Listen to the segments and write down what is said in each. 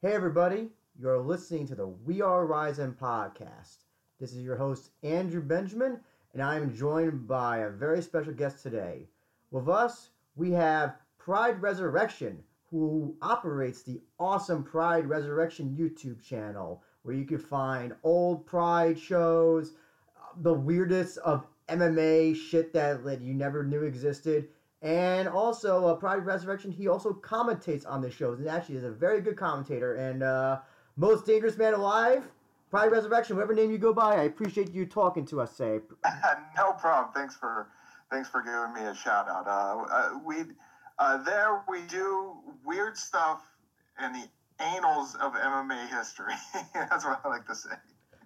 Hey, everybody, you're listening to the We Are Rising podcast. This is your host, Andrew Benjamin, and I am joined by a very special guest today. With us, we have Pride Resurrection, who operates the awesome Pride Resurrection YouTube channel, where you can find old Pride shows, uh, the weirdest of MMA shit that, that you never knew existed, and also, uh, Pride Resurrection, he also commentates on the shows, and actually is a very good commentator. And uh, most dangerous man alive, Pride Resurrection, whatever name you go by, I appreciate you talking to us. Say, no problem. Thanks for thanks for giving me a shout out. Uh, uh, we uh, there we do weird stuff in the annals of MMA history. That's what I like to say.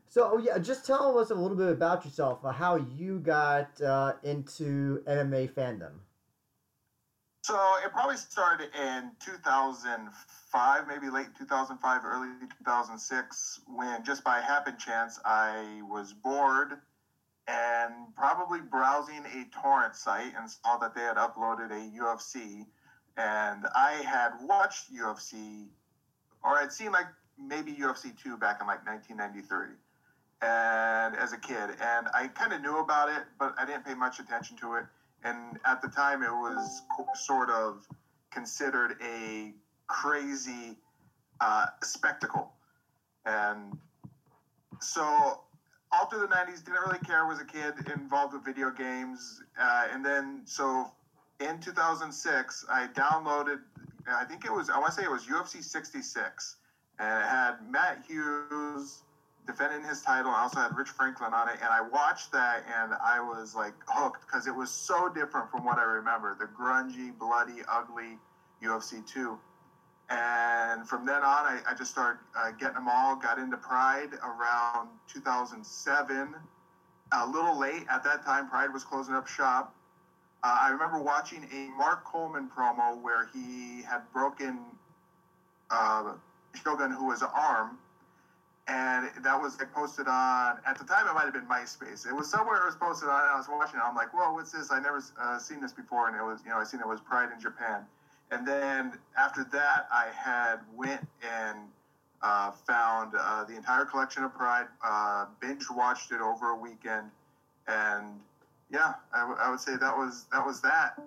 So yeah, just tell us a little bit about yourself, uh, how you got uh, into MMA fandom. So it probably started in 2005, maybe late 2005, early 2006, when just by happen chance I was bored and probably browsing a torrent site and saw that they had uploaded a UFC. And I had watched UFC, or I'd seen like maybe UFC 2 back in like 1993 and as a kid and i kind of knew about it but i didn't pay much attention to it and at the time it was sort of considered a crazy uh, spectacle. And so all through the 90s didn't really care was a kid involved with video games uh, and then so in 2006 i downloaded i think it was i want to say it was ufc 66 and it had matt hughes defending his title. I also had Rich Franklin on it, and I watched that and I was like hooked because it was so different from what I remember the grungy, bloody, ugly UFC 2. And from then on, I, I just started uh, getting them all. Got into Pride around 2007. A little late at that time, Pride was closing up shop. Uh, I remember watching a Mark Coleman promo where he had broken uh, Shogun, who was an arm, and that was like posted on at the time it might have been myspace. It was somewhere it was posted on i was watching it. I'm like whoa what's this? I never uh, seen this before. And it was you know i seen it was pride in japan. And then after that i had went and uh, found uh, the entire collection of pride uh, binge watched it over a weekend. And yeah I, w- I would say that was that was that.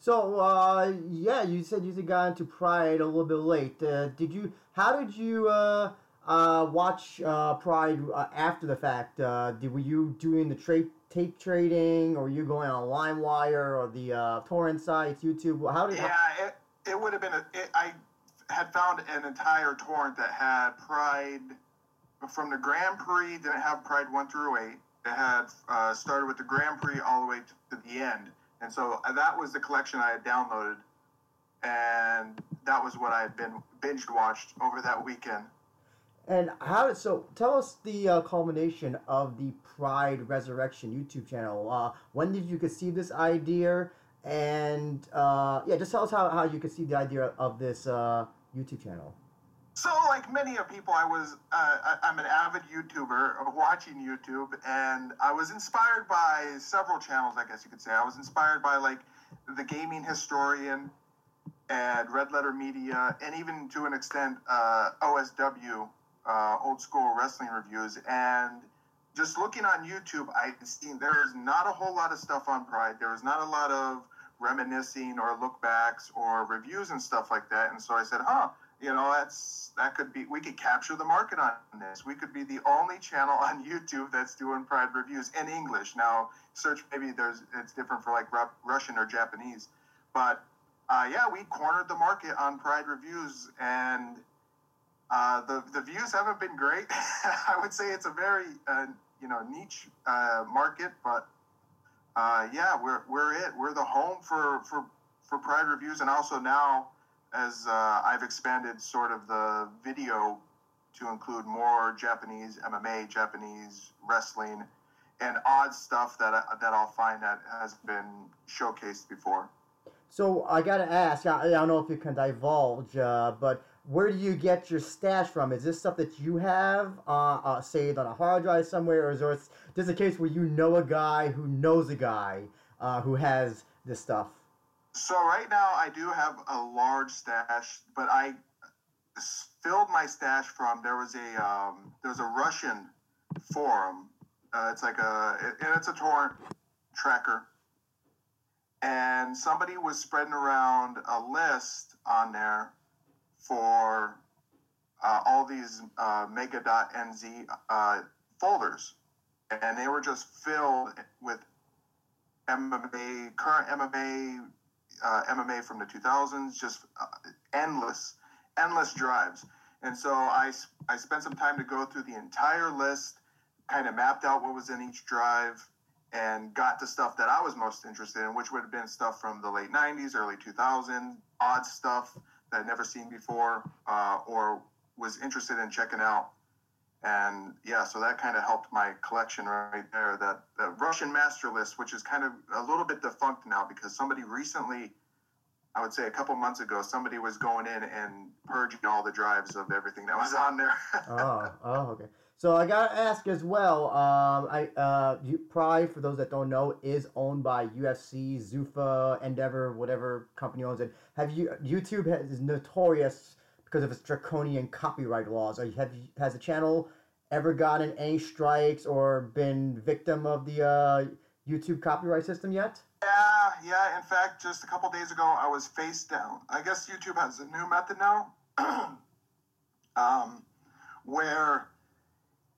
So uh, yeah you said you got into pride a little bit late. Uh, did you how did you uh, watch uh, Pride uh, after the fact? Uh, did, were you doing the tra- tape trading, or you going on LimeWire or the uh, torrent sites, YouTube? How did? Yeah, how- it, it would have been. A, it, I had found an entire torrent that had Pride from the Grand Prix. Didn't have Pride one through eight. It had uh, started with the Grand Prix all the way to the end, and so that was the collection I had downloaded, and that was what I had been binge watched over that weekend. And how did so? Tell us the uh, culmination of the Pride Resurrection YouTube channel. Uh, when did you conceive this idea? And uh, yeah, just tell us how, how you conceived the idea of this uh, YouTube channel. So, like many of people, I was uh, I, am an avid YouTuber watching YouTube, and I was inspired by several channels. I guess you could say I was inspired by like the Gaming Historian and Red Letter Media, and even to an extent uh, OSW uh, old school wrestling reviews, and just looking on YouTube, I've seen there's not a whole lot of stuff on Pride. There was not a lot of reminiscing or look backs or reviews and stuff like that. And so I said, huh, you know, that's that could be we could capture the market on this. We could be the only channel on YouTube that's doing Pride reviews in English. Now, search maybe there's it's different for like Russian or Japanese, but uh, yeah, we cornered the market on Pride reviews and uh, the the views haven't been great. I would say it's a very uh, you know niche uh, market, but uh, yeah, we're we're it. We're the home for for for Pride reviews, and also now as uh, I've expanded sort of the video to include more Japanese MMA, Japanese wrestling, and odd stuff that I, that I'll find that has been showcased before. So I gotta ask. I, I don't know if you can divulge, but where do you get your stash from? Is this stuff that you have uh, uh, saved on a hard drive somewhere, or is there just a case where you know a guy who knows a guy uh, who has this stuff? So right now I do have a large stash, but I filled my stash from there was a um, there was a Russian forum. Uh, it's like a and it's a torrent tracker, and somebody was spreading around a list on there for uh, all these uh, mega.nz uh, folders, and they were just filled with MMA, current MMA, uh, MMA from the 2000s, just uh, endless, endless drives. And so I, I spent some time to go through the entire list, kind of mapped out what was in each drive, and got the stuff that I was most interested in, which would have been stuff from the late 90s, early 2000s, odd stuff that I'd never seen before, uh, or was interested in checking out. And yeah, so that kind of helped my collection right there. That the Russian master list, which is kind of a little bit defunct now because somebody recently, I would say a couple months ago, somebody was going in and purging all the drives of everything that was on there. oh, oh, okay. So I gotta ask as well. Um, I uh, you, Pride, for those that don't know, is owned by UFC, Zuffa, Endeavor, whatever company owns it. Have you YouTube is notorious because of its draconian copyright laws. Are you, have you, has the channel ever gotten any strikes or been victim of the uh, YouTube copyright system yet? Yeah, yeah. In fact, just a couple days ago, I was face down. I guess YouTube has a new method now, um, where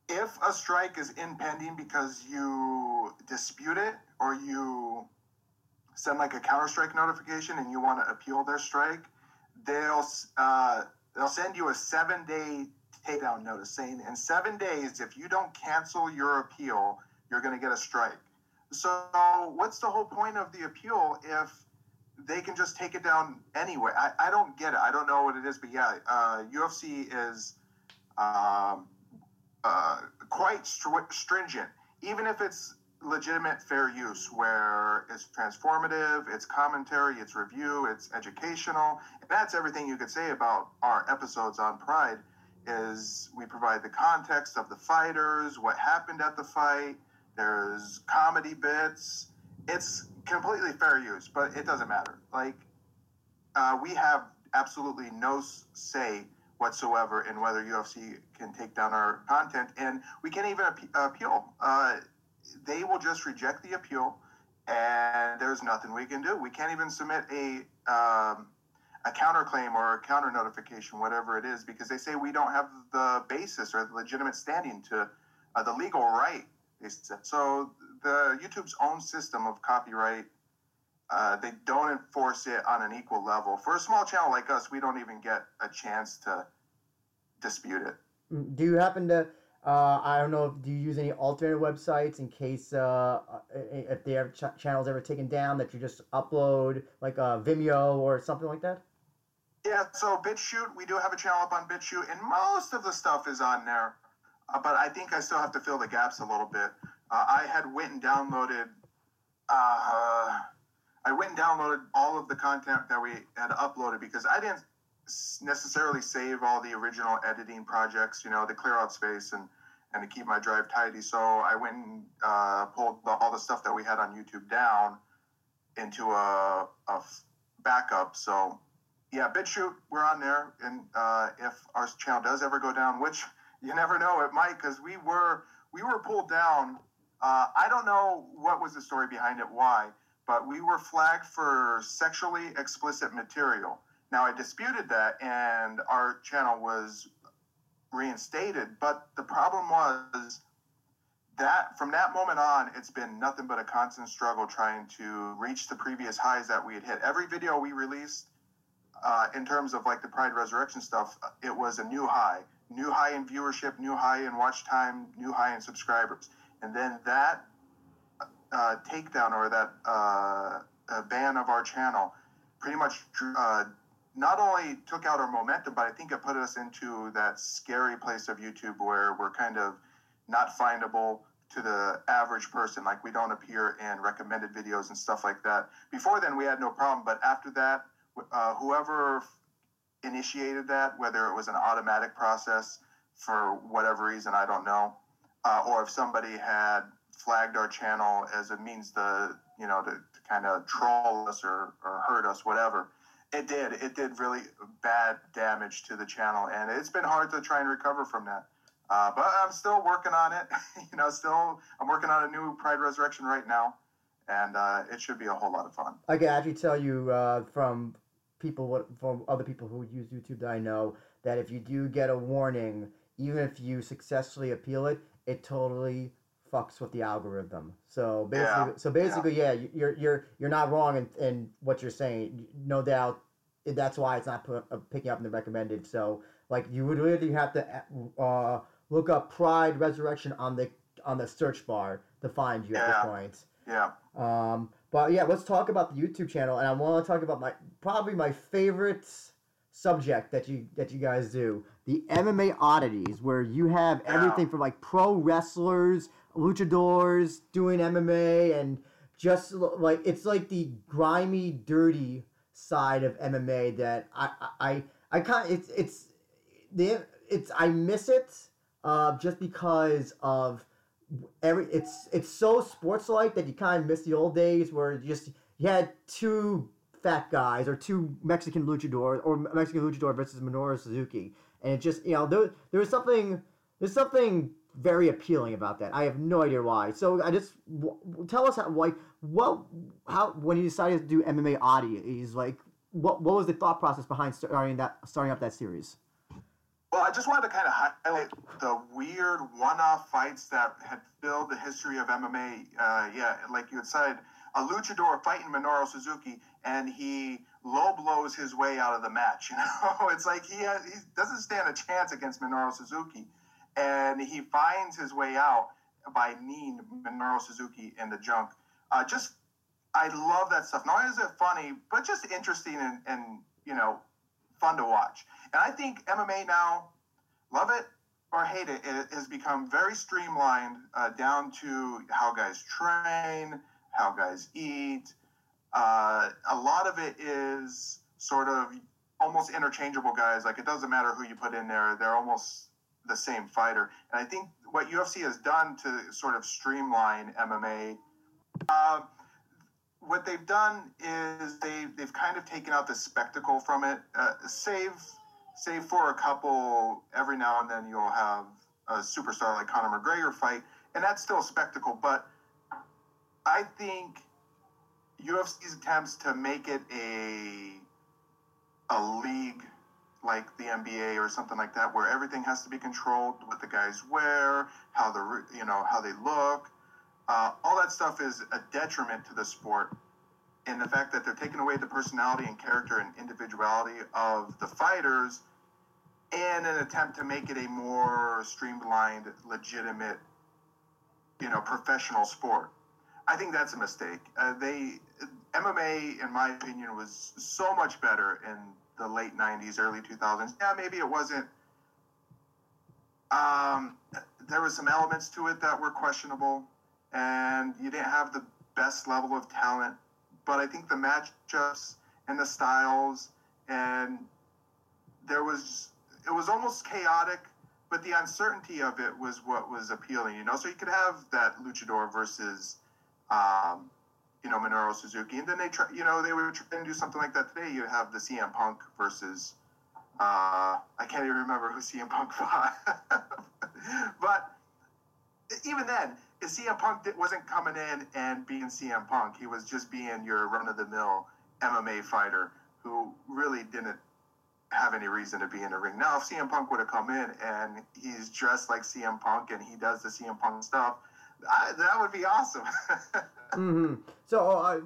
if a strike is impending because you dispute it or you send like a counter strike notification and you want to appeal their strike, they'll uh, they'll send you a seven day takedown notice saying in seven days, if you don't cancel your appeal, you're going to get a strike. So, what's the whole point of the appeal if they can just take it down anyway? I, I don't get it. I don't know what it is, but yeah, uh, UFC is um, uh, quite str- stringent, even if it's legitimate fair use where it's transformative, it's commentary, it's review, it's educational. And that's everything you could say about our episodes on Pride is we provide the context of the fighters, what happened at the fight, there's comedy bits. It's completely fair use, but it doesn't matter. Like uh, we have absolutely no say whatsoever in whether UFC can take down our content, and we can't even appeal. Uh, they will just reject the appeal, and there's nothing we can do. We can't even submit a um, a counterclaim or a counter notification, whatever it is, because they say we don't have the basis or the legitimate standing to uh, the legal right. So the YouTube's own system of copyright, uh, they don't enforce it on an equal level. For a small channel like us, we don't even get a chance to dispute it. Mm, do you happen to uh, I don't know. Do you use any alternate websites in case uh, uh if have ch- channels ever taken down that you just upload like uh, Vimeo or something like that? Yeah. So BitChute, we do have a channel up on BitChute, and most of the stuff is on there. Uh, but I think I still have to fill the gaps a little bit. Uh, I had went and downloaded. I went and downloaded all of the content that we had uploaded because I didn't necessarily save all the original editing projects, you know, to clear out space and, and to keep my drive tidy. So I went and uh, pulled the, all the stuff that we had on YouTube down into a, a backup. So yeah, BitChute, we're on there. And uh, if our channel does ever go down, which you never know, it might, because we were we were pulled down. Uh, I don't know what was the story behind it, why, but we were flagged for sexually explicit material. Now, I disputed that, and our channel was reinstated. But the problem was that from that moment on, it's been nothing but a constant struggle trying to reach the previous highs that we had hit. Every video we released, uh, in terms of like the Pride Resurrection stuff, it was a new high, new high in viewership, new high in watch time, new high in subscribers, and then that uh, takedown or that uh, ban of our channel pretty much uh, not only took out our momentum, but I think it put us into that scary place of YouTube where we're kind of not findable to the average person. Like we don't appear in recommended videos and stuff like that. Before then, we had no problem, but after that, uh, whoever initiated that, whether it was an automatic process for whatever reason, I don't know, uh, or if somebody had flagged our channel as a means to, you know, to, to kind of troll us or, or hurt us, whatever It did. It did really bad damage to the channel, and it's been hard to try and recover from that. Uh, but I'm still working on it. you know, still I'm working on a new Pride Resurrection right now, and uh, it should be a whole lot of fun. I can actually tell you uh, from people, what from other people who use YouTube that I know, that if you do get a warning, even if you successfully appeal it, it totally fucks with the algorithm. So basically, Yeah. so basically, yeah, you- you're you're you're not wrong in, in what you're saying. No doubt, that's why it's not put, uh, picking up in the recommended. So like, you would really have to uh, look up Pride Resurrection on the on the search bar to find you at Yeah. this point. Yeah. Um, but yeah, let's talk about the YouTube channel, and I want to talk about my probably my favorite subject that you that you guys do the MMA oddities, where you have Yeah. everything from like pro wrestlers, luchadors doing MMA, and just like it's like the grimy, dirty side of MMA that I I I, kind it's it's the it's I miss it uh, just because of every it's it's so sports like that you kind of miss the old days where you just you had two fat guys or two Mexican luchador or Mexican luchador versus Minoru Suzuki. And it just you know there there was something there's something very appealing about that I have no idea why so I just w- tell us how like what how when you decided to do MMA oddities like what what was the thought process behind starting that starting up that series Well, I just wanted to kind of highlight the weird one-off fights that had filled the history of MMA. Uh, yeah, like you had said, a luchador fighting Minoru Suzuki, and he low blows his way out of the match. You know, it's like he has, he doesn't stand a chance against Minoru Suzuki, and he finds his way out by kneeing Minoru Suzuki in the junk. Uh, just, I love that stuff. Not only is it funny, but just interesting and, and you know, fun to watch. And I think MMA now, love it or hate it, it has become very streamlined uh, down to how guys train, how guys eat. Uh, a lot of it is sort of almost interchangeable guys. Like it doesn't matter who you put in there, they're almost the same fighter. And I think what UFC has done to sort of streamline MMA. Uh, what they've done is they they've kind of taken out the spectacle from it. Uh, save save for a couple every now and then you'll have a superstar like Conor McGregor fight, and that's still a spectacle. But I think UFC's attempts to make it a a league like the NBA or something like that, where everything has to be controlled, what the guys wear, how the you know how they look, uh, all that stuff is a detriment to the sport. And the fact that they're taking away the personality and character and individuality of the fighters in an attempt to make it a more streamlined, legitimate, you know, professional sport. I think that's a mistake. Uh, they MMA, in my opinion, was so much better in the late '90s, early 2000s. Yeah, maybe it wasn't. Um, there were some elements to it that were questionable, and you didn't have the best level of talent. But I think the matchups and the styles, and there was it was almost chaotic, but the uncertainty of it was what was appealing. You know, so you could have that luchador versus, um, you know, Minoru Suzuki, and then they try, you know, they were trying to do something like that today. You have the CM Punk versus, uh, I can't even remember who CM Punk fought, but even then, if CM Punk wasn't coming in and being CM Punk, he was just being your run of the mill MMA fighter who really didn't have any reason to be in the ring. Now, if CM Punk would have come in and he's dressed like CM Punk and he does the CM Punk stuff, I, that would be awesome. hmm So uh,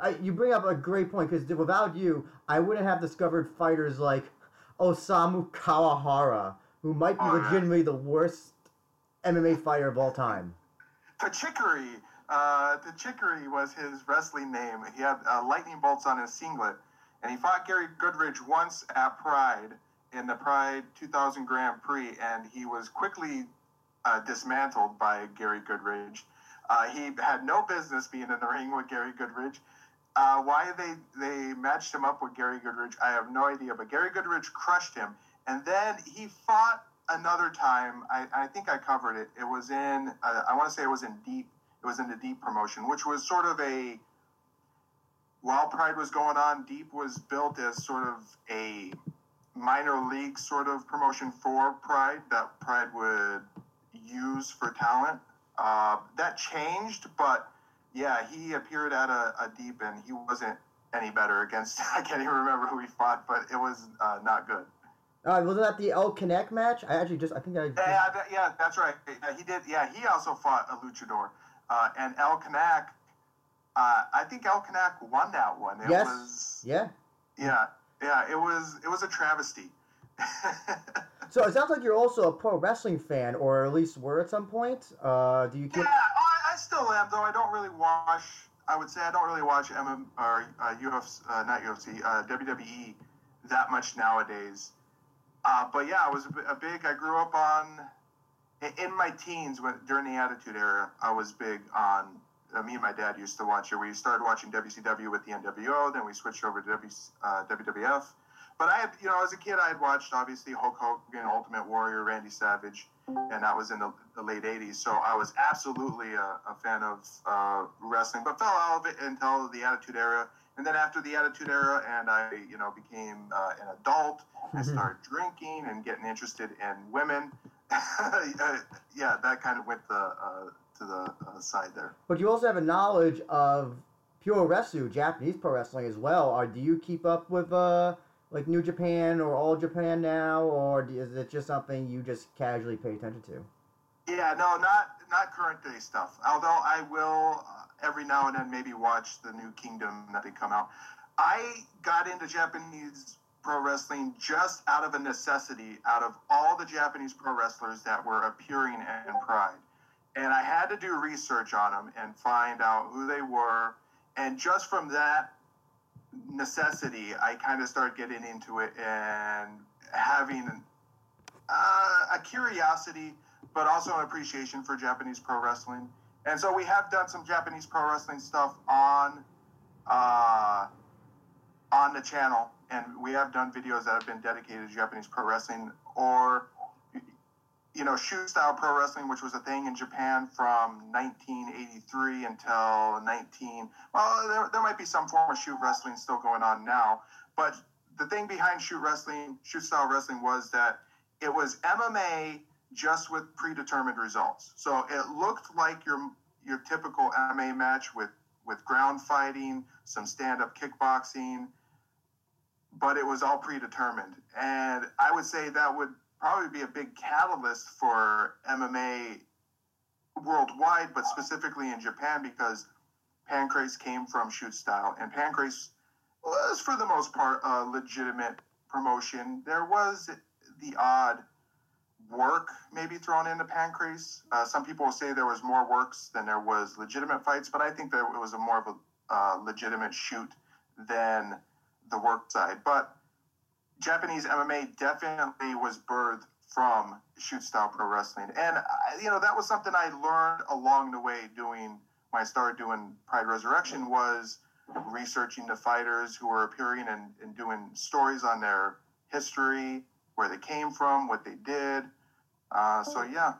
I, you bring up a great point because without you, I wouldn't have discovered fighters like Osamu Kawahara, who might be Oh, legitimately the worst MMA fighter of all time. Tachikuri, uh, Tachikuri was his wrestling name. He had uh, lightning bolts on his singlet, and he fought Gary Goodridge once at Pride in the Pride 2000 Grand Prix, and he was quickly uh, dismantled by Gary Goodridge. Uh, he had no business being in the ring with Gary Goodridge. Uh, why they they matched him up with Gary Goodridge, I have no idea. But Gary Goodridge crushed him, and then he fought another time. I, I think I covered it. It was in uh, I want to say it was in Deep. It was in the Deep promotion, which was sort of a while Pride was going on, Deep was built as sort of a minor league sort of promotion for Pride that Pride would use for talent. Uh, that changed, but yeah, he appeared at a, a deep and he wasn't any better against. I can't even remember who he fought, but it was uh, not good. Uh, was that the El Connect match? I actually just, I think I. Just... Yeah, that, yeah, that's right. He did. Yeah, he also fought a luchador, uh, and El Connect. Uh, I think El Connect won that one. It yes. Was, yeah. Yeah, yeah. It was it was a travesty. so it sounds like you're also a pro wrestling fan, or at least were at some point. Uh, do you? Keep... Yeah, I, I still am, though. I don't really watch. I would say I don't really watch MM or uh, UFC, uh, not UFC, uh, WWE that much nowadays. Uh, but yeah, I was a big. I grew up on in my teens when during the Attitude Era. I was big on. Uh, me and my dad used to watch it. We started watching WCW with the NWO, then we switched over to w, uh, WWF. But I had, you know, as a kid, I had watched obviously Hulk Hogan, Ultimate Warrior, Randy Savage, and that was in the, the late '80s. So I was absolutely a, a fan of uh, wrestling, but fell out of it until the Attitude Era and then after the Attitude Era, and I, you know, became uh, an adult, I mm-hmm. started drinking and getting interested in women. yeah, that kind of went the, uh, to the uh, side there. But you also have a knowledge of pure wrestling, Japanese pro wrestling as well. Or do you keep up with uh, like New Japan or All Japan now, or is it just something you just casually pay attention to? Yeah, no, not not current day stuff. Although I will uh, every now and then maybe watch the new Kingdom that they come out. I got into Japanese pro wrestling just out of a necessity, out of all the Japanese pro wrestlers that were appearing in Pride. And I had to do research on them and find out who they were. And just from that necessity, I kind of started getting into it and having uh, a curiosity, but also an appreciation for Japanese pro wrestling. And so we have done some Japanese pro wrestling stuff on uh, on the channel, and we have done videos that have been dedicated to Japanese pro wrestling or you know shoot style pro wrestling, which was a thing in Japan from 1983 until 19. Well, there, there might be some form of shoot wrestling still going on now, but the thing behind shoot wrestling, shoot style wrestling, was that it was MMA just with predetermined results. So it looked like your your typical MMA match with with ground fighting, some stand up kickboxing, but it was all predetermined. And I would say that would probably be a big catalyst for MMA worldwide, but specifically in Japan because Pancrase came from shoot style, and Pancrase was for the most part a legitimate promotion. There was the odd work maybe thrown into Pancrase. Uh, some people will say there was more works than there was legitimate fights, but I think that it was a more of a uh, legitimate shoot than the work side. But Japanese MMA definitely was birthed from shoot style pro wrestling, and I, you know that was something I learned along the way doing when I started doing Pride Resurrection was researching the fighters who were appearing and, and doing stories on their history, where they came from, what they did. Uh, so yeah.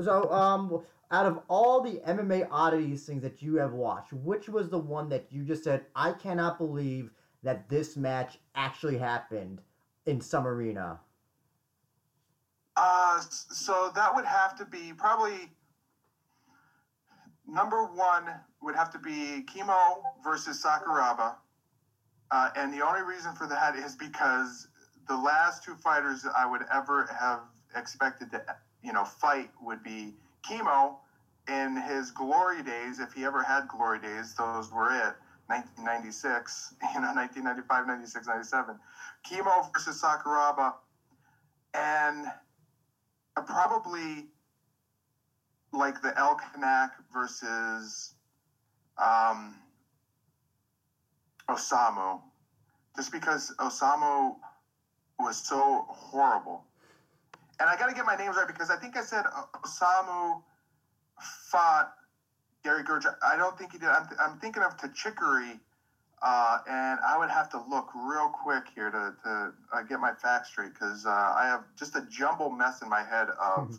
So um, out of all the MMA oddities things that you have watched, which was the one that you just said, I cannot believe that this match actually happened in some arena? Uh, so that would have to be probably number one would have to be Kimo versus Sakuraba. Uh, and the only reason for that is because the last two fighters I would ever have expected to, you know, fight would be Kimo in his glory days, if he ever had glory days. Those were it. 1996, you know, 1995, 96, 97. Kimo versus Sakuraba, and probably like the El Kanak versus um, Osamu, just because Osamu was so horrible. And I got to get my names right because I think I said Osamu fought Gary Gurja. I don't think he did. I'm, th- I'm thinking of Tachikari, uh, and I would have to look real quick here to, to uh, get my facts straight because uh, I have just a jumble mess in my head of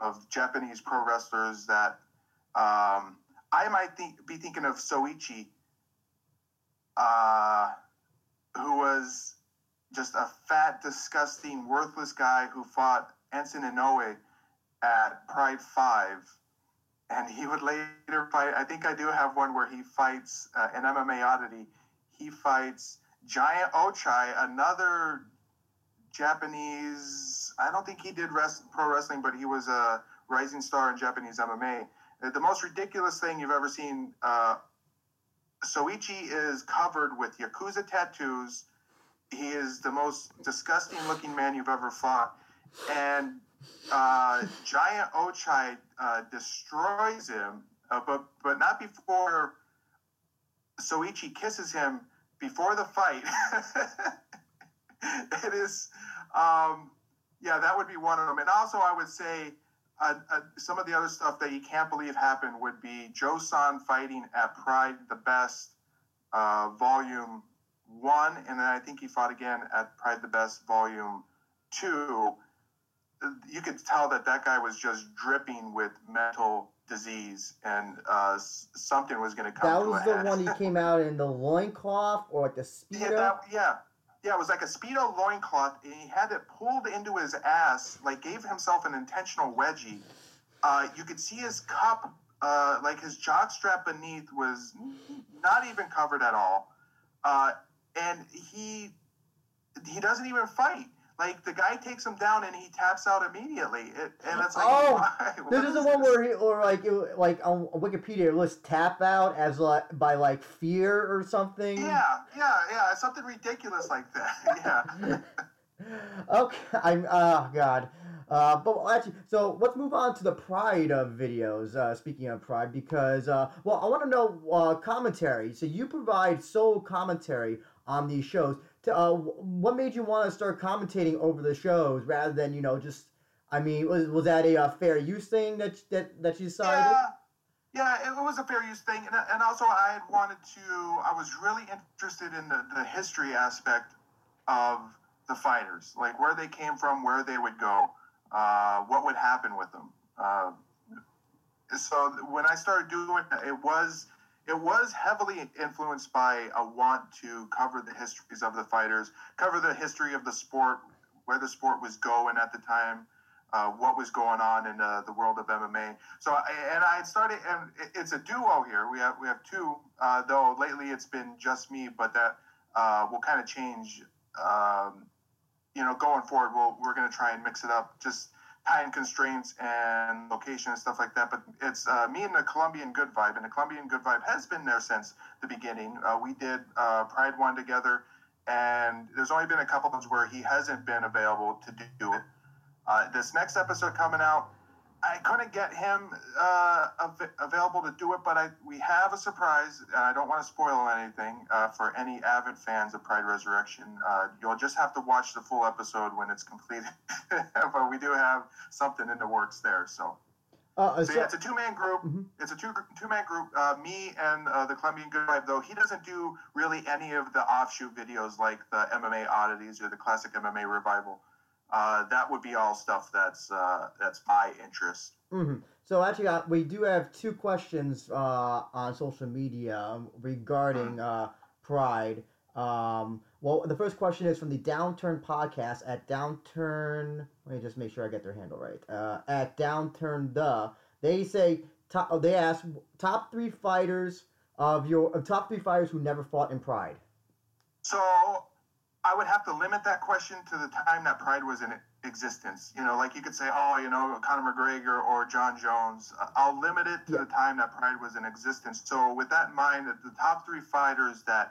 of Japanese pro wrestlers that um, I might think, be thinking of Soichi uh, who was just a fat, disgusting, worthless guy who fought Enson Inoue at Pride 5. And he would later fight. I think I do have one where he fights uh, an MMA oddity. He fights Giant Ochiai, another Japanese. I don't think he did rest, pro wrestling, but he was a rising star in Japanese MMA. Uh, The most ridiculous thing you've ever seen. Uh, Soichi is covered with yakuza tattoos. He is the most disgusting looking man you've ever fought, and uh, Giant Ochiai uh, destroys him, uh, but but not before Soichi kisses him before the fight. it is, um, yeah, that would be one of them. And also, I would say uh, uh, some of the other stuff that you can't believe happened would be Joe Son fighting at Pride the Best, uh, Volume One, and then I think he fought again at Pride the Best, Volume Two. You could tell that that guy was just dripping with mental disease, and uh, something was going to come. That was the head. one he came out in the loincloth or like the Yeah, speedo. that, yeah, yeah. It was like a speedo loincloth, and he had it pulled into his ass, like gave himself an intentional wedgie. Uh, you could see his cup, uh, like his jock strap beneath was not even covered at all, uh, and he he doesn't even fight. Like the guy takes him down and he taps out immediately, it, and it's like, Oh, why? This is the one this? where he, or like, it, like on Wikipedia, it lists tap out as like by like fear or something. Yeah, yeah, yeah. Something ridiculous like that. Yeah. okay, I'm. Oh God. Uh, but actually, so let's move on to the Pride uh, videos. Uh, speaking of Pride, because uh, well, I want to know uh, commentary. So you provide solo commentary on these shows. To, uh, what made you want to start commentating over the shows rather than you know just? I mean, was was that a uh, fair use thing that that that you decided? Yeah, yeah, it was a fair use thing, and, and also I had wanted to. I was really interested in the, the history aspect of the fighters, like where they came from, where they would go, uh, what would happen with them. Uh, so when I started doing it, it was it was heavily influenced by a want to cover the histories of the fighters, cover the history of the sport, where the sport was going at the time, uh, what was going on in uh, the world of MMA. So, and I started, and it's a duo here. We have we have two, uh, though lately it's been just me, but that uh, will kind of change. Um, you know, going forward, we'll, we're going to try and mix it up, just time constraints and location and stuff like that. But it's uh, me and the Colombian Good Vibe, and the Colombian Good Vibe has been there since the beginning. Uh, we did uh, Pride One together, and there's only been a couple of times where he hasn't been available to do it. Uh, this next episode coming out, I couldn't get him uh, av- available to do it, but I we have a surprise, and I don't want to spoil anything uh, for any avid fans of Pride Resurrection. Uh, you'll just have to watch the full episode when it's completed. but we do have something in the works there. So, Uh, so so, yeah, it's a two man group. Mhm. It's a two two man group. Uh, me and uh, the Colombian Good Vibe, though he doesn't do really any of the offshoot videos like the MMA oddities or the classic MMA revival. Uh, that would be all stuff that's uh, that's my interest. mhm. so actually, uh, we do have two questions uh, on social media regarding uh, Pride. Um, well, the first question is from the Downturn podcast at Downturn. Let me just make sure I get their handle right. Uh, at Downturn the, they say top. oh, They ask top three fighters of your top three fighters who never fought in Pride. So I would have to limit that question to the time that Pride was in existence. You know, like you could say, oh, you know, Conor McGregor or Jon Jones. Uh, I'll limit it to Yeah. the time that Pride was in existence. So with that in mind, the top three fighters that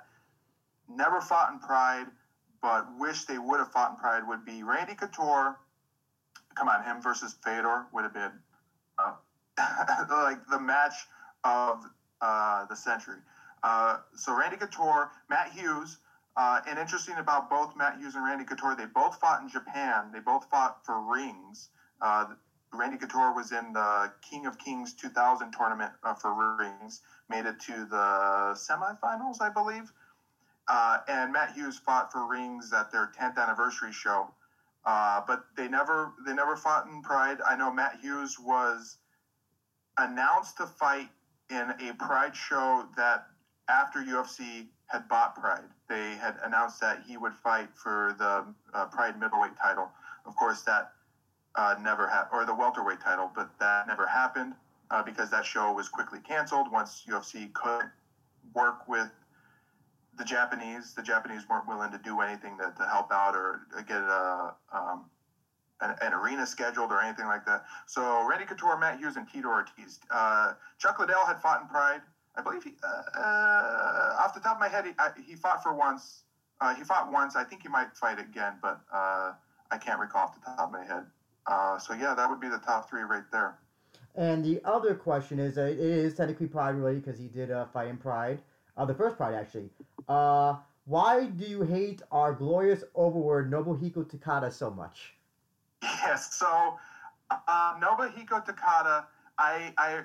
never fought in Pride but wish they would have fought in Pride would be Randy Couture. Come on, him versus Fedor would have been uh, like the match of uh, the century. Uh, so Randy Couture, Matt Hughes. Uh, and interesting about both Matt Hughes and Randy Couture, they both fought in Japan. They both fought for rings. Uh, Randy Couture was in the King of Kings 2000 tournament uh, for rings, made it to the semifinals, I believe. Uh, and Matt Hughes fought for rings at their 10th anniversary show. Uh, but they never they never fought in Pride. I know Matt Hughes was announced to fight in a Pride show that after UFC had bought Pride. They had announced that he would fight for the uh, Pride middleweight title. Of course, that uh, never happened, or the welterweight title, but that never happened uh, because that show was quickly canceled once UFC could work with the Japanese. The Japanese weren't willing to do anything to, to help out or get a, um, an, an, arena scheduled or anything like that. So Randy Couture, Matt Hughes, and Tito Ortiz. Uh, Chuck Liddell had fought in Pride. I believe he, uh, uh, off the top of my head, he, I, he fought for once. Uh, he fought once. I think he might fight again, but uh, I can't recall off the top of my head. Uh, so yeah, that would be the top three right there. And the other question is, uh, it is technically Pride related because he did uh, fight in Pride, uh, the first Pride actually. Uh, why do you hate our glorious overword Nobuhiko Takada so much? Yes, so uh, Nobuhiko Takada, I, I,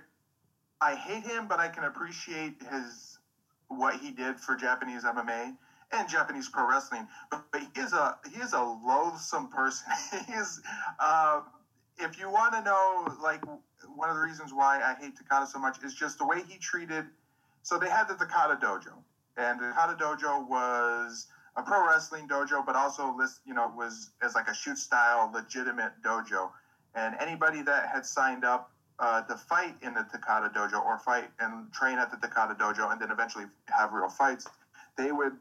I hate him, but I can appreciate his what he did for Japanese MMA and Japanese pro wrestling. But, but he is a he is a loathsome person. he is. Uh, if you want to know, like one of the reasons why I hate Takada so much is just the way he treated. So they had the Takada Dojo, and the Takada Dojo was a pro wrestling dojo, but also list, you know, was as like a shoot style, legitimate dojo. And anybody that had signed up uh, to fight in the Takada Dojo or fight and train at the Takada Dojo, and then eventually have real fights, they would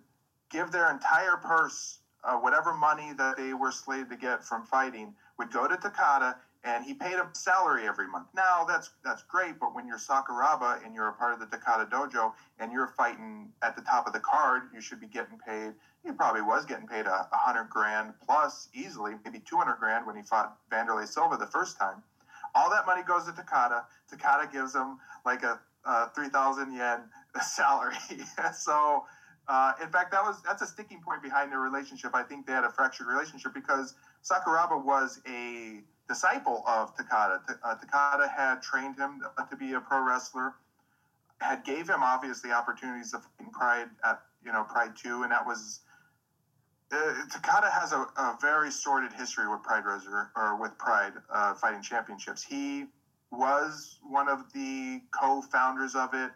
give their entire purse, uh, whatever money that they were slated to get from fighting, would go to Takada, and he paid a salary every month. Now that's that's great, but when you're Sakuraba and you're a part of the Takada Dojo and you're fighting at the top of the card, you should be getting paid. He probably was getting paid a, a hundred grand plus easily, maybe two hundred grand when he fought Wanderlei Silva the first time. All that money goes to Takada. Takada gives him like a, a three thousand yen salary. so uh, in fact, that was that's a sticking point behind their relationship. I think they had a fractured relationship because Sakuraba was a disciple of Takada. Uh, Takada had trained him to be a pro wrestler, had gave him obviously opportunities of Pride at you know Pride two, and that was. Takada has a, a, very sordid history with Pride Resur- or with Pride uh, fighting championships. He was one of the co-founders of it.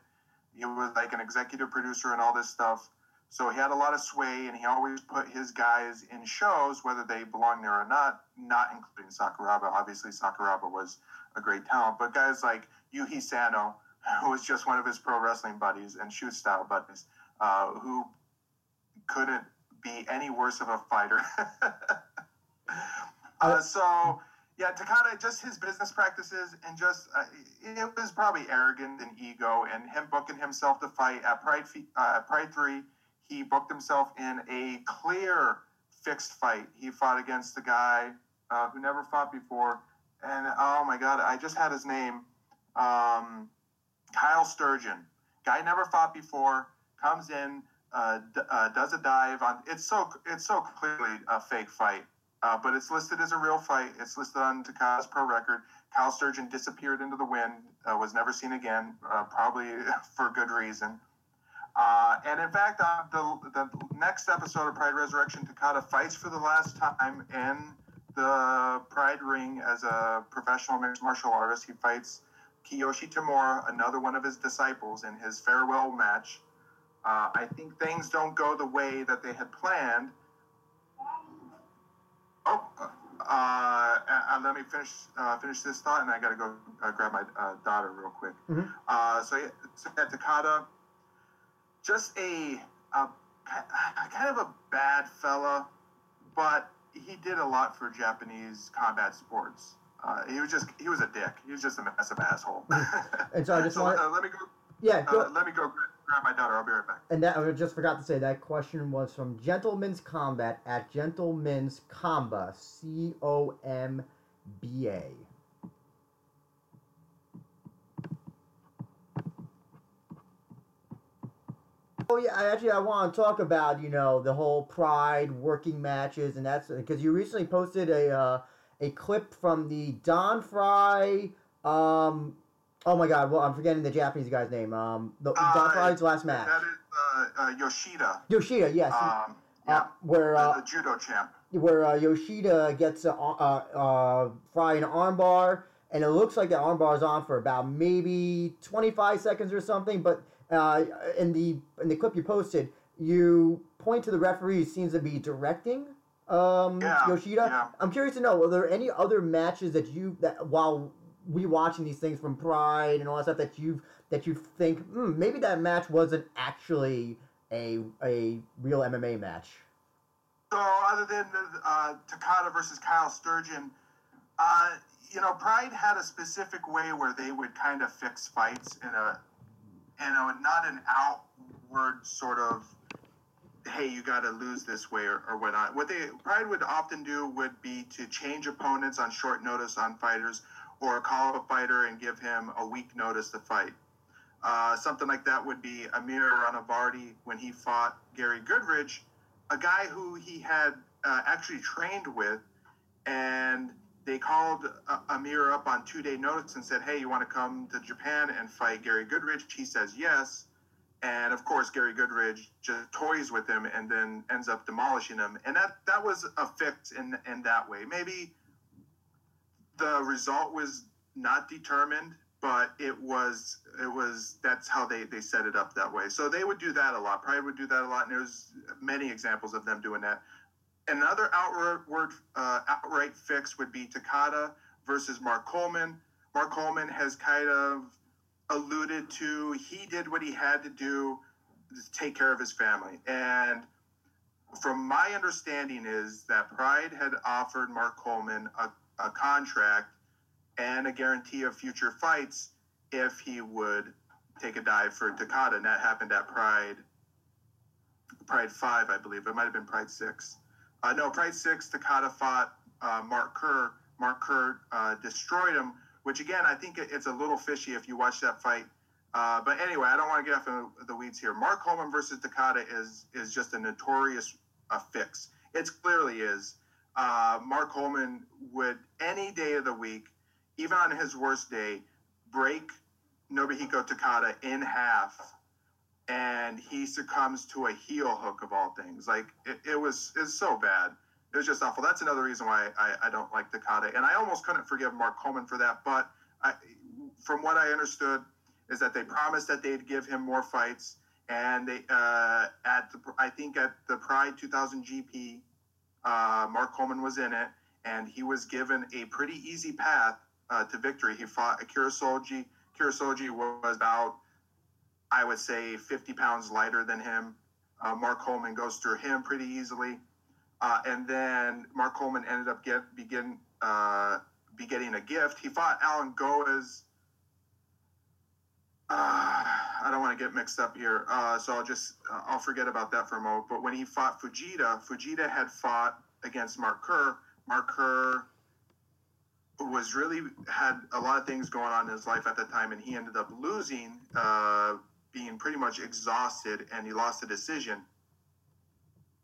He was like an executive producer and all this stuff. So he had a lot of sway, and he always put his guys in shows, whether they belong there or not, not including Sakuraba. Obviously, Sakuraba was a great talent, but guys like Yuhi Sano, who was just one of his pro wrestling buddies and shoot style buddies, uh, who couldn't be any worse of a fighter. uh, so, yeah, Takada, just his business practices and just, uh, it was probably arrogant and ego, and him booking himself to fight at Pride, uh, Pride 3 he booked himself in a clear fixed fight. He fought against a guy uh, who never fought before, and oh my god, I just had his name, um, Kyle Sturgeon. Guy never fought before, comes in, uh, d- uh, does a dive on. It's so it's so clearly a fake fight, uh, but it's listed as a real fight. It's listed on Takada's pro record. Kyle Sturgeon disappeared into the wind, uh, was never seen again, uh, probably for good reason. Uh, and in fact, the, the next episode of Pride Resurrection, Takada fights for the last time in the Pride ring as a professional mixed martial artist. He fights Kiyoshi Tamura, another one of his disciples, in his farewell match. Uh, I think things don't go the way that they had planned. Oh, uh, uh, let me finish uh, finish this thought, and I got to go grab my daughter real quick. Mm-hmm. so, yeah, so yeah, Takada just a, a kind of a bad fella, but he did a lot for Japanese combat sports. Uh, he was just he was a dick. He was just a massive asshole. and so I just so, want uh, let me go. Yeah, go, uh, let me go grab my daughter. I'll be right back. And that I just forgot to say that question was from Gentleman's Combat at Gentleman's Comba C O M B A. Oh yeah, actually, I want to talk about you know the whole Pride working matches, and that's because you recently posted a uh, a clip from the Don Frye Um, oh my God, well I'm forgetting the Japanese guy's name. Um, the, uh, Don Frye's last match. That is uh, uh Yoshida. Yoshida, yes. Um, uh, yeah. where the, the, judo champ. Where Yoshida gets a, uh, Frye an armbar, and it looks like the armbar is on for about maybe 25 seconds or something, but uh, in the in the clip you posted, you point to the referee who seems to be directing um, Yeah, Yoshida. yeah. I'm curious to know, were there any other matches that you that while we watching these things from Pride and all that stuff that you that you think hmm, maybe that match wasn't actually a a real MMA match? So other than uh, Takada versus Kyle Sturgeon, uh, you know, Pride had a specific way where they would kind of fix fights in a, you not an outward sort of, hey, you got to lose this way or, or whatnot. What they Pride would often do would be to change opponents on short notice on fighters, or call a fighter and give him a week notice to fight. Uh, something like that would be Amir Rahnavardi when he fought Gary Goodridge a guy who he had uh, actually trained with, and they called uh, Amir up on two day notice and said, "Hey, you want to come to Japan and fight Gary Goodridge?" He says yes, and of course Gary Goodridge just toys with him and then ends up demolishing him, and that that was a fix in in that way. Maybe the result was not determined but it was it was that's how they they set it up that way. So they would do that a lot. Pride would do that a lot and there's many examples of them doing that. Another outward uh, outright fix would be takada versus mark coleman. Mark coleman has kind of alluded to he did what he had to do to take care of his family. And from my understanding is that pride had offered mark coleman a, a contract and a guarantee of future fights if he would take a dive for Takada. And that happened at Pride, Pride 5, I believe. It might have been Pride 6. Uh, no, Pride 6, Takada fought uh, Mark Kerr. Mark Kerr uh, destroyed him, which again, I think it's a little fishy if you watch that fight. Uh, but anyway, I don't want to get off in the weeds here. Mark Coleman versus Takada is is just a notorious uh, fix. It clearly is. Uh, Mark Coleman would any day of the week even on his worst day, break Nobuhiko Takada in half, and he succumbs to a heel hook of all things. Like it, it was, it's so bad. It was just awful. That's another reason why I, I don't like Takada, and I almost couldn't forgive Mark Coleman for that. But I, from what I understood, is that they promised that they'd give him more fights, and they uh, at the, I think at the Pride 2000 GP, uh, Mark Coleman was in it, and he was given a pretty easy path uh, to victory. He fought Akira Shoji. Akira Shoji was about, I would say, 50 pounds lighter than him. Uh, Mark Coleman goes through him pretty easily. Uh, and then Mark Coleman ended up get begin uh, be getting a gift. He fought Alan Goes. Uh, I don't want to get mixed up here, uh, so I'll just uh, I'll forget about that for a moment. But when he fought Fujita, Fujita had fought against Mark Kerr. Mark Kerr was really had a lot of things going on in his life at the time, and he ended up losing, uh, being pretty much exhausted, and he lost a decision.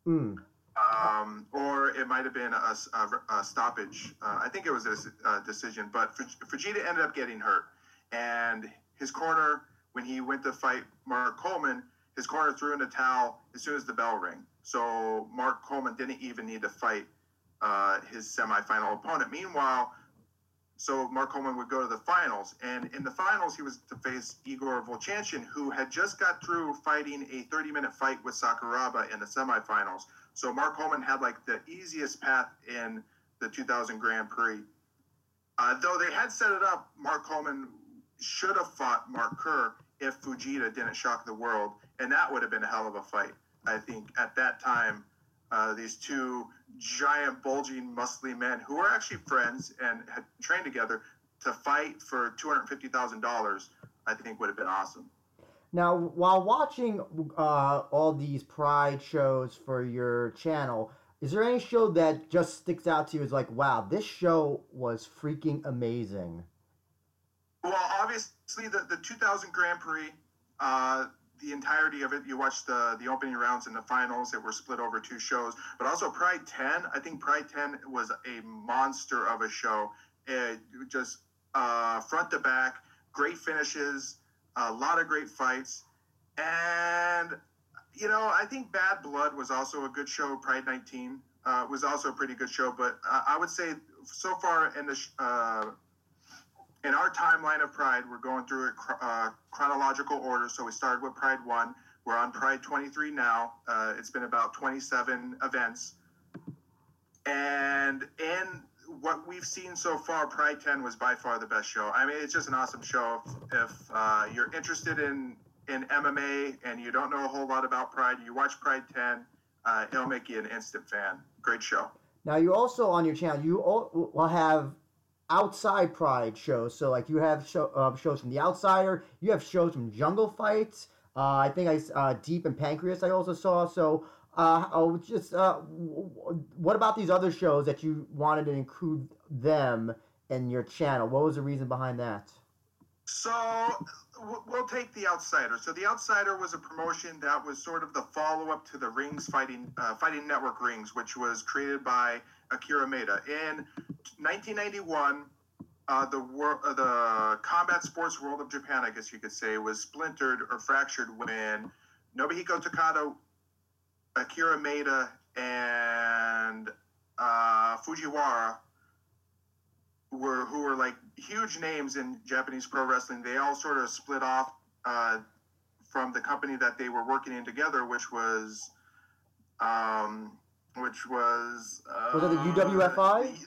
Mm. Um, or it might have been a, a, a stoppage. Uh, I think it was a, a decision, but Fujita ended up getting hurt, and his corner when he went to fight Mark Coleman, his corner threw in the towel as soon as the bell rang. So Mark Coleman didn't even need to fight uh, his semifinal opponent. Meanwhile, so Mark Coleman would go to the finals, and in the finals he was to face Igor Vovchanchyn, who had just got through fighting a 30-minute fight with Sakuraba in the semifinals. So Mark Coleman had like the easiest path in the 2000 Grand Prix. Uh, though they had set it up, Mark Coleman should have fought Mark Kerr if Fujita didn't shock the world, and that would have been a hell of a fight. I think at that time, uh, these two giant, bulging, muscly men who were actually friends and had trained together to fight for two hundred fifty thousand dollars, I think would have been awesome. Now, while watching uh, all these Pride shows for your channel, is there any show that just sticks out to you as like, wow, this show was freaking amazing? Well, obviously the, the 2000 Grand Prix, uh, the entirety of it, you watched the, the opening rounds and the finals that were split over two shows, but also Pride 10. I think Pride 10 was a monster of a show. It just uh, front to back, great finishes, a lot of great fights. And, you know, I think Bad Blood was also a good show. Pride 19 uh, was also a pretty good show, but uh, I would say so far in the uh, in our timeline of Pride, we're going through a uh, chronological order. So we started with Pride 1. We're on Pride 23 now. Uh, it's been about 27 events. And in what we've seen so far, Pride 10 was by far the best show. I mean, it's just an awesome show. If, if uh, you're interested in, in MMA and you don't know a whole lot about Pride, you watch Pride 10, uh, it'll make you an instant fan. Great show. Now, you also on your channel, you will have outside Pride shows. So, like, you have show, uh, shows from The Outsider, you have shows from Jungle Fights. Uh, I think I uh, Deep and Pancrase I also saw. So, uh, just uh, what about these other shows that you wanted to include them in your channel? What was the reason behind that? So we'll take the Outsider. So the Outsider was a promotion that was sort of the follow-up to the Rings Fighting uh, Fighting Network Rings, which was created by Akira Maeda in 1991. Uh, the wor- uh, the combat sports world of Japan, I guess you could say, was splintered or fractured when Nobuhiko Takada Akira Maeda and uh, Fujiwara were who were like huge names in Japanese pro wrestling. They all sort of split off uh, from the company that they were working in together, which was um, which was uh, was it the UWFI?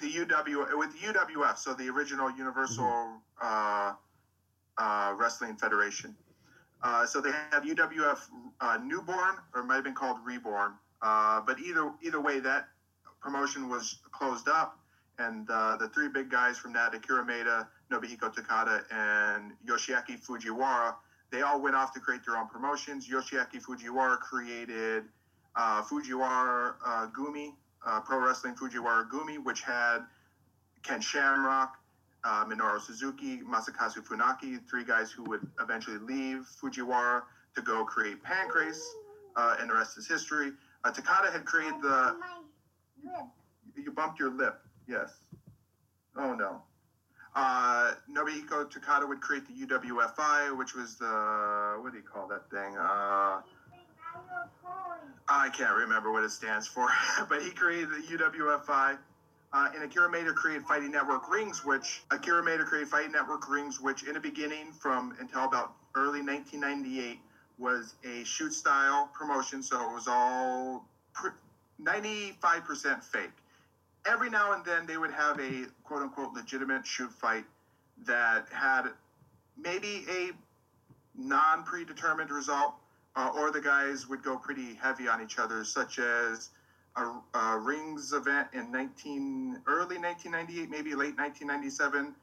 The, the, the, UW with UWF, so the original Universal mm-hmm. uh, uh, Wrestling Federation. Uh, so they have UWF uh, Newborn, or it might have been called Reborn. Uh, but either either way, that promotion was closed up, and uh, the three big guys from that, Akira Maeda, Nobuhiko Takada, and Yoshiaki Fujiwara, they all went off to create their own promotions. Yoshiaki Fujiwara created uh, Fujiwara uh, Gumi, Pro Wrestling Fujiwara Gumi, which had Ken Shamrock, uh, Minoru Suzuki, Masakazu Funaki, three guys who would eventually leave Fujiwara to go create Pancrase, uh, and the rest is history. Uh, Takada had created the. You bumped your lip, yes. Oh no. Uh, Nobuhiko Takada would create the UWFI, which was the. What do you call that thing? Uh, I can't remember what it stands for, but he created the UWFI. Uh, and Akira Maeda created Fighting Network Rings, which Akira Maeda created Fighting Network Rings, which in the beginning, from until about early 1998, was a shoot style promotion. So it was all 95% fake. Every now and then they would have a quote unquote legitimate shoot fight that had maybe a non predetermined result, uh, or the guys would go pretty heavy on each other, such as a, a rings event in 19 early 1998, maybe late 1997.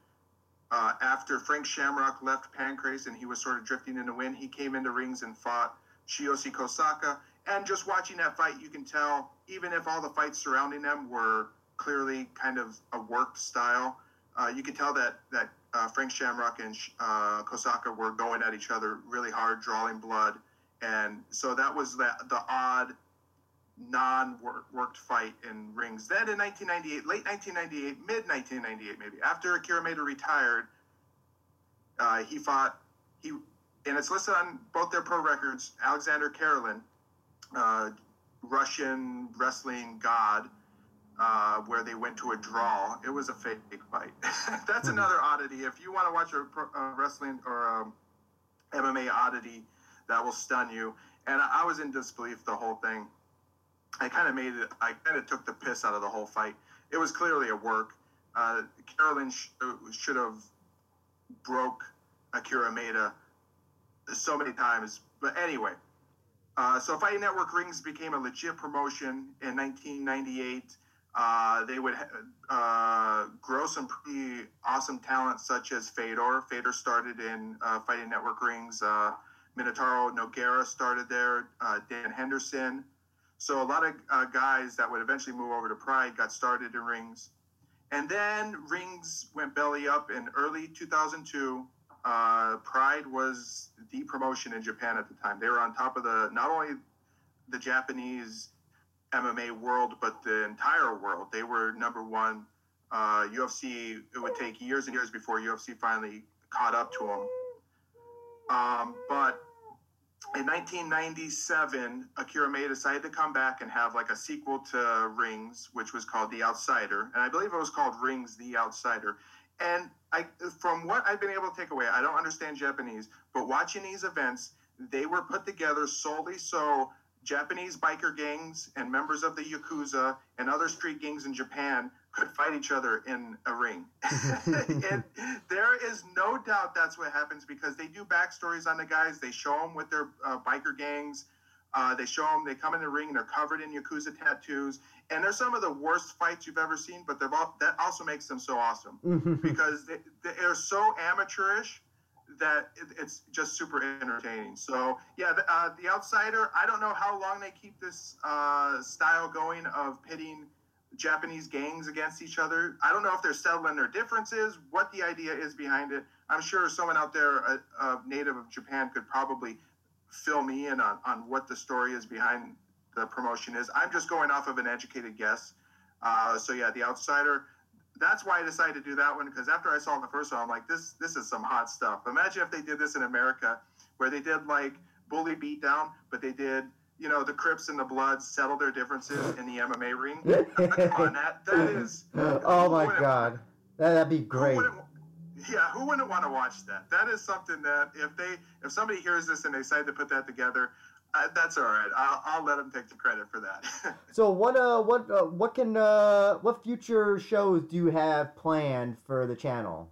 Uh, after Frank Shamrock left Pancrase and he was sort of drifting in the wind, he came into rings and fought Tsuyoshi Kosaka. And just watching that fight, you can tell, even if all the fights surrounding them were clearly kind of a worked style, uh, you could tell that that uh, Frank Shamrock and uh, Kosaka were going at each other really hard, drawing blood, and so that was the the odd non-worked fight in rings. Then in 1998, late 1998, mid 1998 maybe, after Akira Maeda retired, uh, he fought he and it's listed on both their pro records. Alexander Karelin, uh, Russian wrestling god, uh, where they went to a draw. It was a fake fight. That's hmm. another oddity. If you want to watch a, pro, a wrestling or a MMA oddity, that will stun you. And I was in disbelief the whole thing. I kind of made it. I kind of took the piss out of the whole fight. It was clearly a work. Uh, Karelin sh- uh, should have broke Akira Maeda so many times. But anyway, uh, so Fighting Network Rings became a legit promotion in 1998. Uh, they would uh, grow some pretty awesome talent, such as Fedor. Fedor started in uh, Fighting Network Rings. Minotauro Nogueira started there. Uh, Dan Henderson. So a lot of uh, guys that would eventually move over to Pride got started in Rings. And then Rings went belly up in early 2002. Uh, Pride was the promotion in Japan at the time. They were on top of the not only the Japanese MMA world, but the entire world. They were number one. Uh, UFC. It would take years and years before UFC finally caught up to them. Um, but in 1997, Akira Maeda decided to come back and have like a sequel to Rings, which was called The Outsider, and I believe it was called Rings: The Outsider. And I, from what I've been able to take away, I don't understand Japanese, but watching these events, they were put together solely so Japanese biker gangs and members of the Yakuza and other street gangs in Japan fight each other in a ring. and there is no doubt that's what happens because they do backstories on the guys. They show them with their uh, biker gangs. Uh, they show them, they come in the ring, they're covered in Yakuza tattoos. And they're some of the worst fights you've ever seen, but they're all, that also makes them so awesome because they, they're so amateurish that it's just super entertaining. So yeah, the, uh, the Outsider. I don't know how long they keep this uh, style going of pitting Japanese gangs against each other. I don't know if they're settling their differences, what the idea is behind it. I'm sure someone out there, a, a native of Japan, could probably fill me in on, on what the story is behind the promotion is. I'm just going off of an educated guess. Uh, so yeah, the Outsider that's why I decided to do that one because after I saw the first one, I'm like, this this is some hot stuff. Imagine if they did this in America, where they did like bully beatdown, but they did you know the Crips and the Bloods settle their differences in the MMA ring. Come on, that that is. Oh my god, that, that'd be great. Who yeah, who wouldn't want to watch that? That is something that if they if somebody hears this and they decide to put that together, uh, that's all right. I'll, I'll let them take the credit for that. so what uh what uh, what can uh what future shows do you have planned for the channel?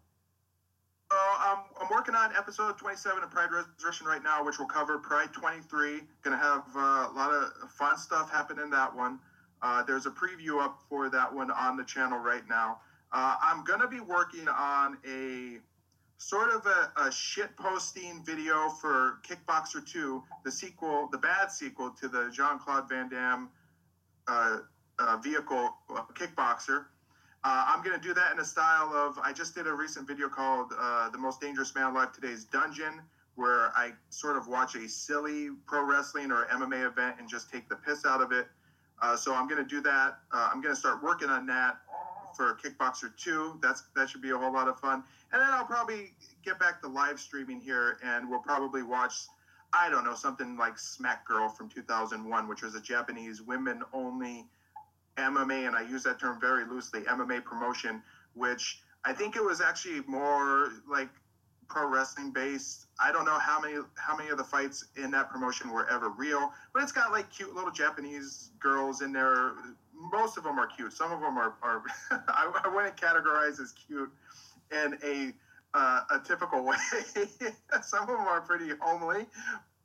I'm working on episode 27 of Pride Resurrection right now, which will cover Pride 23. Gonna have uh, a lot of fun stuff happen in that one. Uh, there's a preview up for that one on the channel right now. Uh, I'm gonna be working on a sort of a, a shit posting video for Kickboxer 2, the sequel, the bad sequel to the Jean Claude Van Damme uh, uh, vehicle uh, Kickboxer. Uh, I'm going to do that in a style of. I just did a recent video called uh, The Most Dangerous Man Alive Today's Dungeon, where I sort of watch a silly pro wrestling or MMA event and just take the piss out of it. Uh, so I'm going to do that. I'm going to start working on that for Kickboxer 2. That's that should be a whole lot of fun. And then I'll probably get back to live streaming here and we'll probably watch I don't know, something like Smack Girl from 2001, which was a Japanese women only MMA and I use that term very loosely, MMA promotion, which I think it was actually more like pro wrestling based. I don't know how many how many of the fights in that promotion were ever real, but it's got like cute little Japanese girls in there most of them are cute. Some of them are, are I, I wouldn't categorize as cute in a uh, a typical way. Some of them are pretty homely,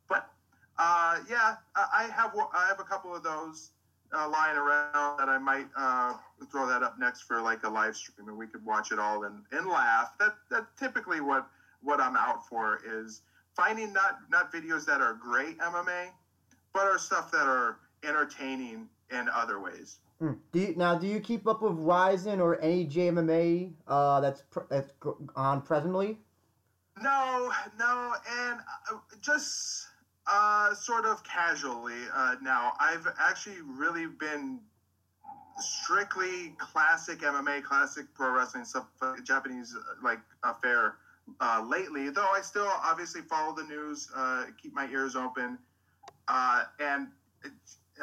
but uh, yeah, I have I have a couple of those uh, lying around that I might uh, throw that up next for like a live stream, and we could watch it all and, and laugh. That that typically what what I'm out for is finding not not videos that are great MMA, but are stuff that are entertaining in other ways. Mm. Do you, now, do you keep up with Rizin or any JMMA uh, that's pr- that's on presently? No, no, and uh, just uh, sort of casually uh, now. I've actually really been strictly classic MMA, classic pro wrestling stuff, Japanese uh, like affair uh, lately. Though I still obviously follow the news, uh, keep my ears open, uh, and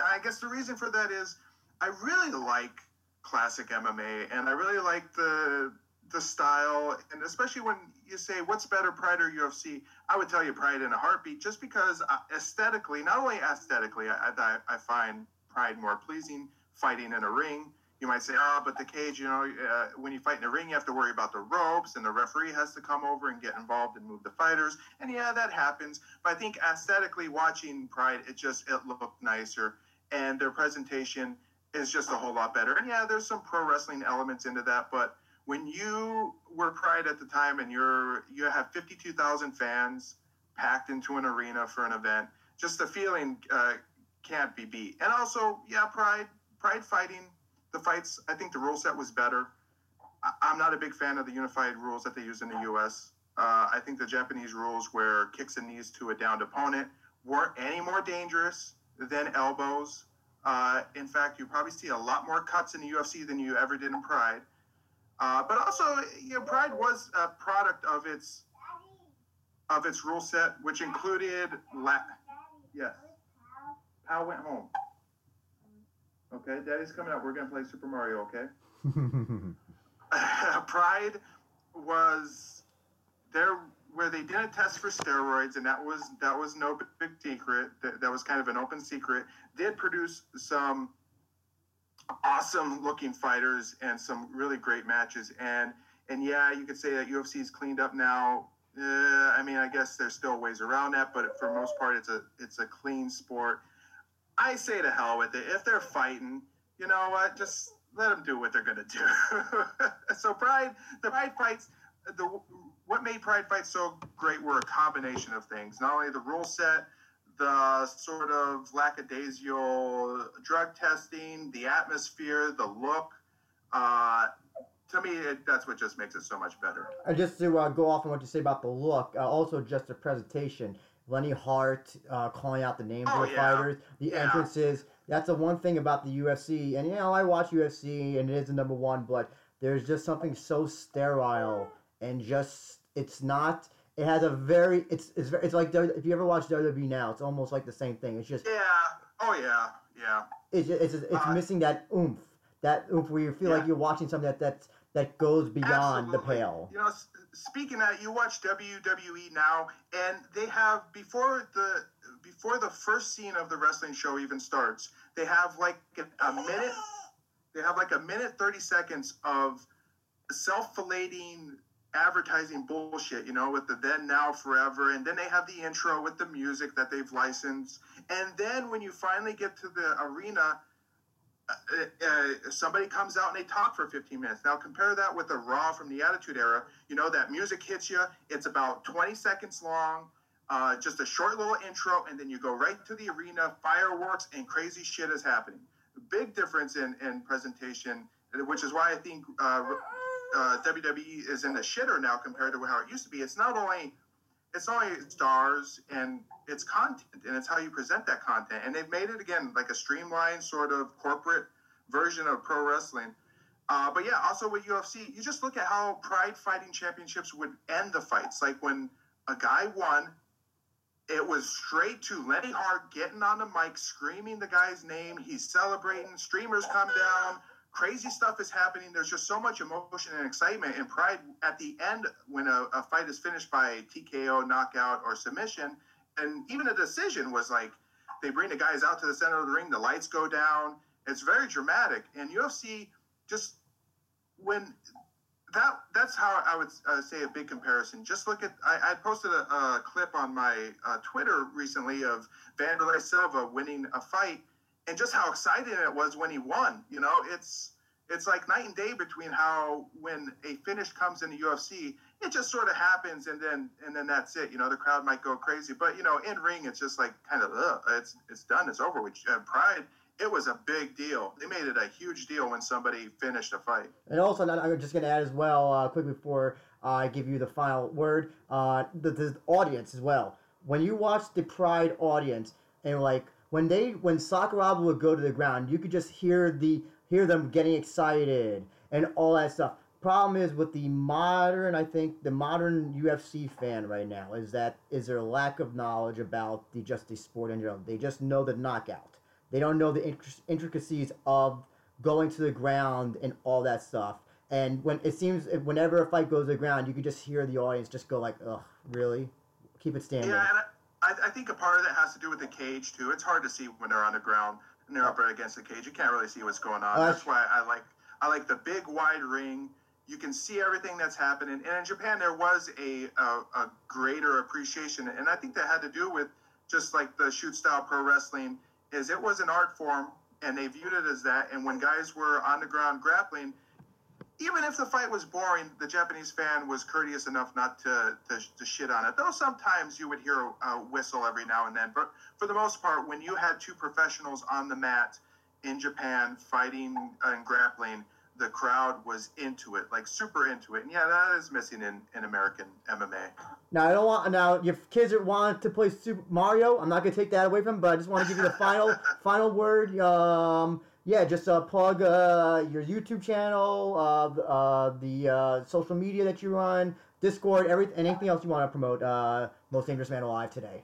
I guess the reason for that is I really like classic MMA, and I really like the the style, and especially when you say what's better, Pride or UFC, I would tell you Pride in a heartbeat, just because uh, aesthetically, not only aesthetically, I, I, I find Pride more pleasing. Fighting in a ring, you might say, oh, but the cage, you know, uh, when you fight in a ring, you have to worry about the ropes, and the referee has to come over and get involved and move the fighters. And yeah, that happens. But I think aesthetically, watching Pride, it just it looked nicer, and their presentation is just a whole lot better. And yeah, there's some pro wrestling elements into that, but when you were Pride at the time and you're you have 52,000 fans packed into an arena for an event, just the feeling uh, can't be beat. And also, yeah, Pride Pride fighting the fights. I think the rule set was better. I, am not a big fan of the unified rules that they use in the U.S. Uh, I think the Japanese rules, where kicks and knees to a downed opponent, weren't any more dangerous than elbows uh, in fact, you probably see a lot more cuts in the UFC than you ever did in Pride. Uh, but also, you know, Pride was a product of its of its rule set, which included la- yes. Pal went home. Okay, Daddy's coming out. We're gonna play Super Mario. Okay. Pride was their where they didn't test for steroids, and that was that was no big secret. That, that was kind of an open secret. Did produce some awesome looking fighters and some really great matches. And and yeah, you could say that UFC is cleaned up now. Uh, I mean, I guess there's still ways around that, but for most part, it's a it's a clean sport. I say to hell with it. If they're fighting, you know what? Just let them do what they're gonna do. so Pride, the Pride fights, the what made Pride fights so great were a combination of things. Not only the rule set, the sort of lackadaisical drug testing, the atmosphere, the look. Uh, to me, it, that's what just makes it so much better. And just to uh, go off on what you say about the look, uh, also just the presentation. Lenne Hardt uh, calling out the names Oh, of the yeah. fighters, the Yeah. entrances. That's the one thing about the UFC. And you know, I watch UFC, and it is the number one, but there's just something so sterile and just it's not. It has a very it's it's very, it's like if you ever watch WWE now, it's almost like the same thing. It's just Yeah. Oh yeah. Yeah. it's just, it's just, it's Uh, missing that oomph, that oomph where you feel like you're watching something that that's, that goes beyond the pale. You know, speaking of that, you watch WWE now, and they have before the before the first scene of the wrestling show even starts, they have like a, minute. They have like a minute thirty seconds of self-filating advertising bullshit, you know, with the then, now, forever, and then they have the intro with the music that they've licensed, and then when you finally get to the arena, uh, uh, somebody comes out and they talk for 15 minutes. Now compare that with the Raw from the Attitude Era. You know that music hits you. It's about 20 seconds long. Uh, just a short little intro, and then you go right to the arena, fireworks, and crazy shit is happening. Big difference in, in presentation, which is why I think uh, uh, WWE is in the shitter now compared to how it used to be. It's not only it's only stars and it's content and it's how you present that content. And they've made it again like a streamlined sort of corporate version of pro wrestling. Uh, but yeah, also with UFC, you just look at how Pride Fighting Championships would end the fights. Like when a guy won, it was straight to Lenne Hardt getting on the mic, screaming the guy's name. He's celebrating. Streamers come down. Crazy stuff is happening. There's just so much emotion and excitement. And Pride, at the end, when a, a fight is finished by TKO, knockout, or submission, and even a decision was like they bring the guys out to the center of the ring, the lights go down. It's very dramatic. And UFC just when that that's how I would uh, say a big comparison. Just look at I, I posted a, a clip on my uh, Twitter recently of Vanderlei Silva winning a fight, and just how exciting it was when he won. You know, it's it's like night and day between how when a finish comes in the UFC, it just sort of happens, and then and then that's it. You know, the crowd might go crazy, but you know, in ring, it's just like kind of Ugh, it's it's done, it's over. Which uh, Pride. It was a big deal. They made it a huge deal when somebody finished a fight. And also, I'm just to add as well, uh, quick before I give you the final word, uh, the, the audience as well. When you watch the Pride audience, and like when they when Sakuraba would go to the ground, you could just hear the hear them getting excited and all that stuff. Problem is with the modern, I think the modern UFC fan right now is that is there a lack of knowledge about the just the sport in general. They just know the knockout. They don't know the intricacies of going to the ground and all that stuff. And when it seems whenever a fight goes to the ground, you can just hear the audience just go like, "Ugh, really? Keep it standing." Yeah, I, I think a part of that has to do with the cage too. It's hard to see when they're on the ground and they're up right against the cage. You can't really see what's going on. Uh, That's why I like I like the big wide ring. You can see everything that's happening. And in Japan, there was a a, a greater appreciation, and I think that had to do with just like the shoot style pro wrestling. Is it was an art form, and they viewed it as that. And when guys were on the ground grappling, even if the fight was boring, the Japanese fan was courteous enough not to, to, to shit on it. Though sometimes you would hear a, a whistle every now and then. But for the most part, when you had two professionals on the mat in Japan fighting and grappling, the crowd was into it, like super into it. And yeah, that is missing in, in American MMA. Now I don't want now if kids want to play Super Mario, I'm not gonna take that away from them, but I just want to give you the final final word. Um, yeah, just uh, plug uh, your YouTube channel, uh, uh, the uh, social media that you run, Discord, everything, and anything else you want to promote. Uh, Most Dangerous Man Alive today.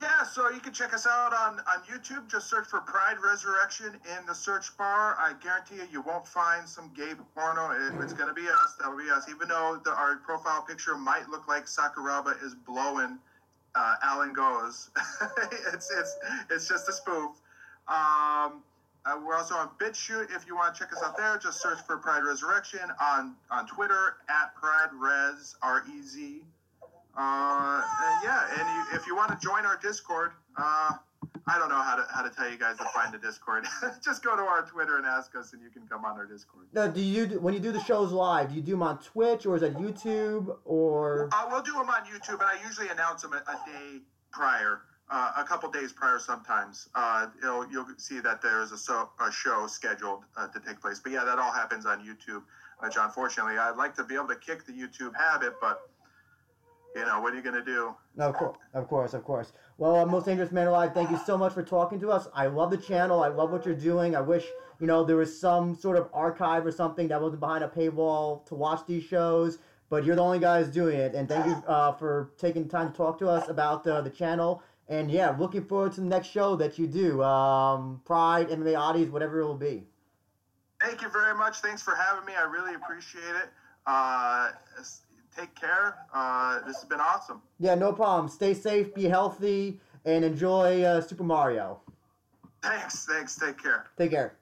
Yeah, so you can check us out on, on YouTube. Just search for Pride Resurrection in the search bar. I guarantee you, you won't find some gay porno. It, it's going to be us. That will be us. Even though the, our profile picture might look like Sakuraba is blowing Alan Goes. it's, it's, it's just a spoof. Um, uh, we're also on BitChute. If you want to check us out there, just search for Pride Resurrection on, on Twitter at Pride Res, R E Z. Uh, and yeah, and you, if you want to join our Discord, uh, I don't know how to how to tell you guys to find the Discord. Just go to our Twitter and ask us, and you can come on our Discord. Now, do you do, when you do the shows live? Do you do them on Twitch or is it YouTube or? Uh, we'll do them on YouTube, and I usually announce them a, a day prior, uh, a couple days prior sometimes. Uh, you'll see that there's a, so, a show scheduled uh, to take place. But yeah, that all happens on YouTube. john fortunately I'd like to be able to kick the YouTube habit, but you know, what are you going to do? No, of course, of course, of course. Well, uh, most dangerous man alive. Thank you so much for talking to us. I love the channel. I love what you're doing. I wish you know there was some sort of archive or something that wasn't behind a paywall to watch these shows. But you're the only guys doing it, and thank you uh, for taking time to talk to us about the channel. And yeah, looking forward to the next show that you do. Um, Pride, MMA Oddies, whatever it will be. Thank you very much. Thanks for having me. I really appreciate it. Uh, take care. Uh, this has been awesome. Yeah, no problem. Stay safe, be healthy, and enjoy uh, Super Mario. Thanks. Thanks. Take care. Take care.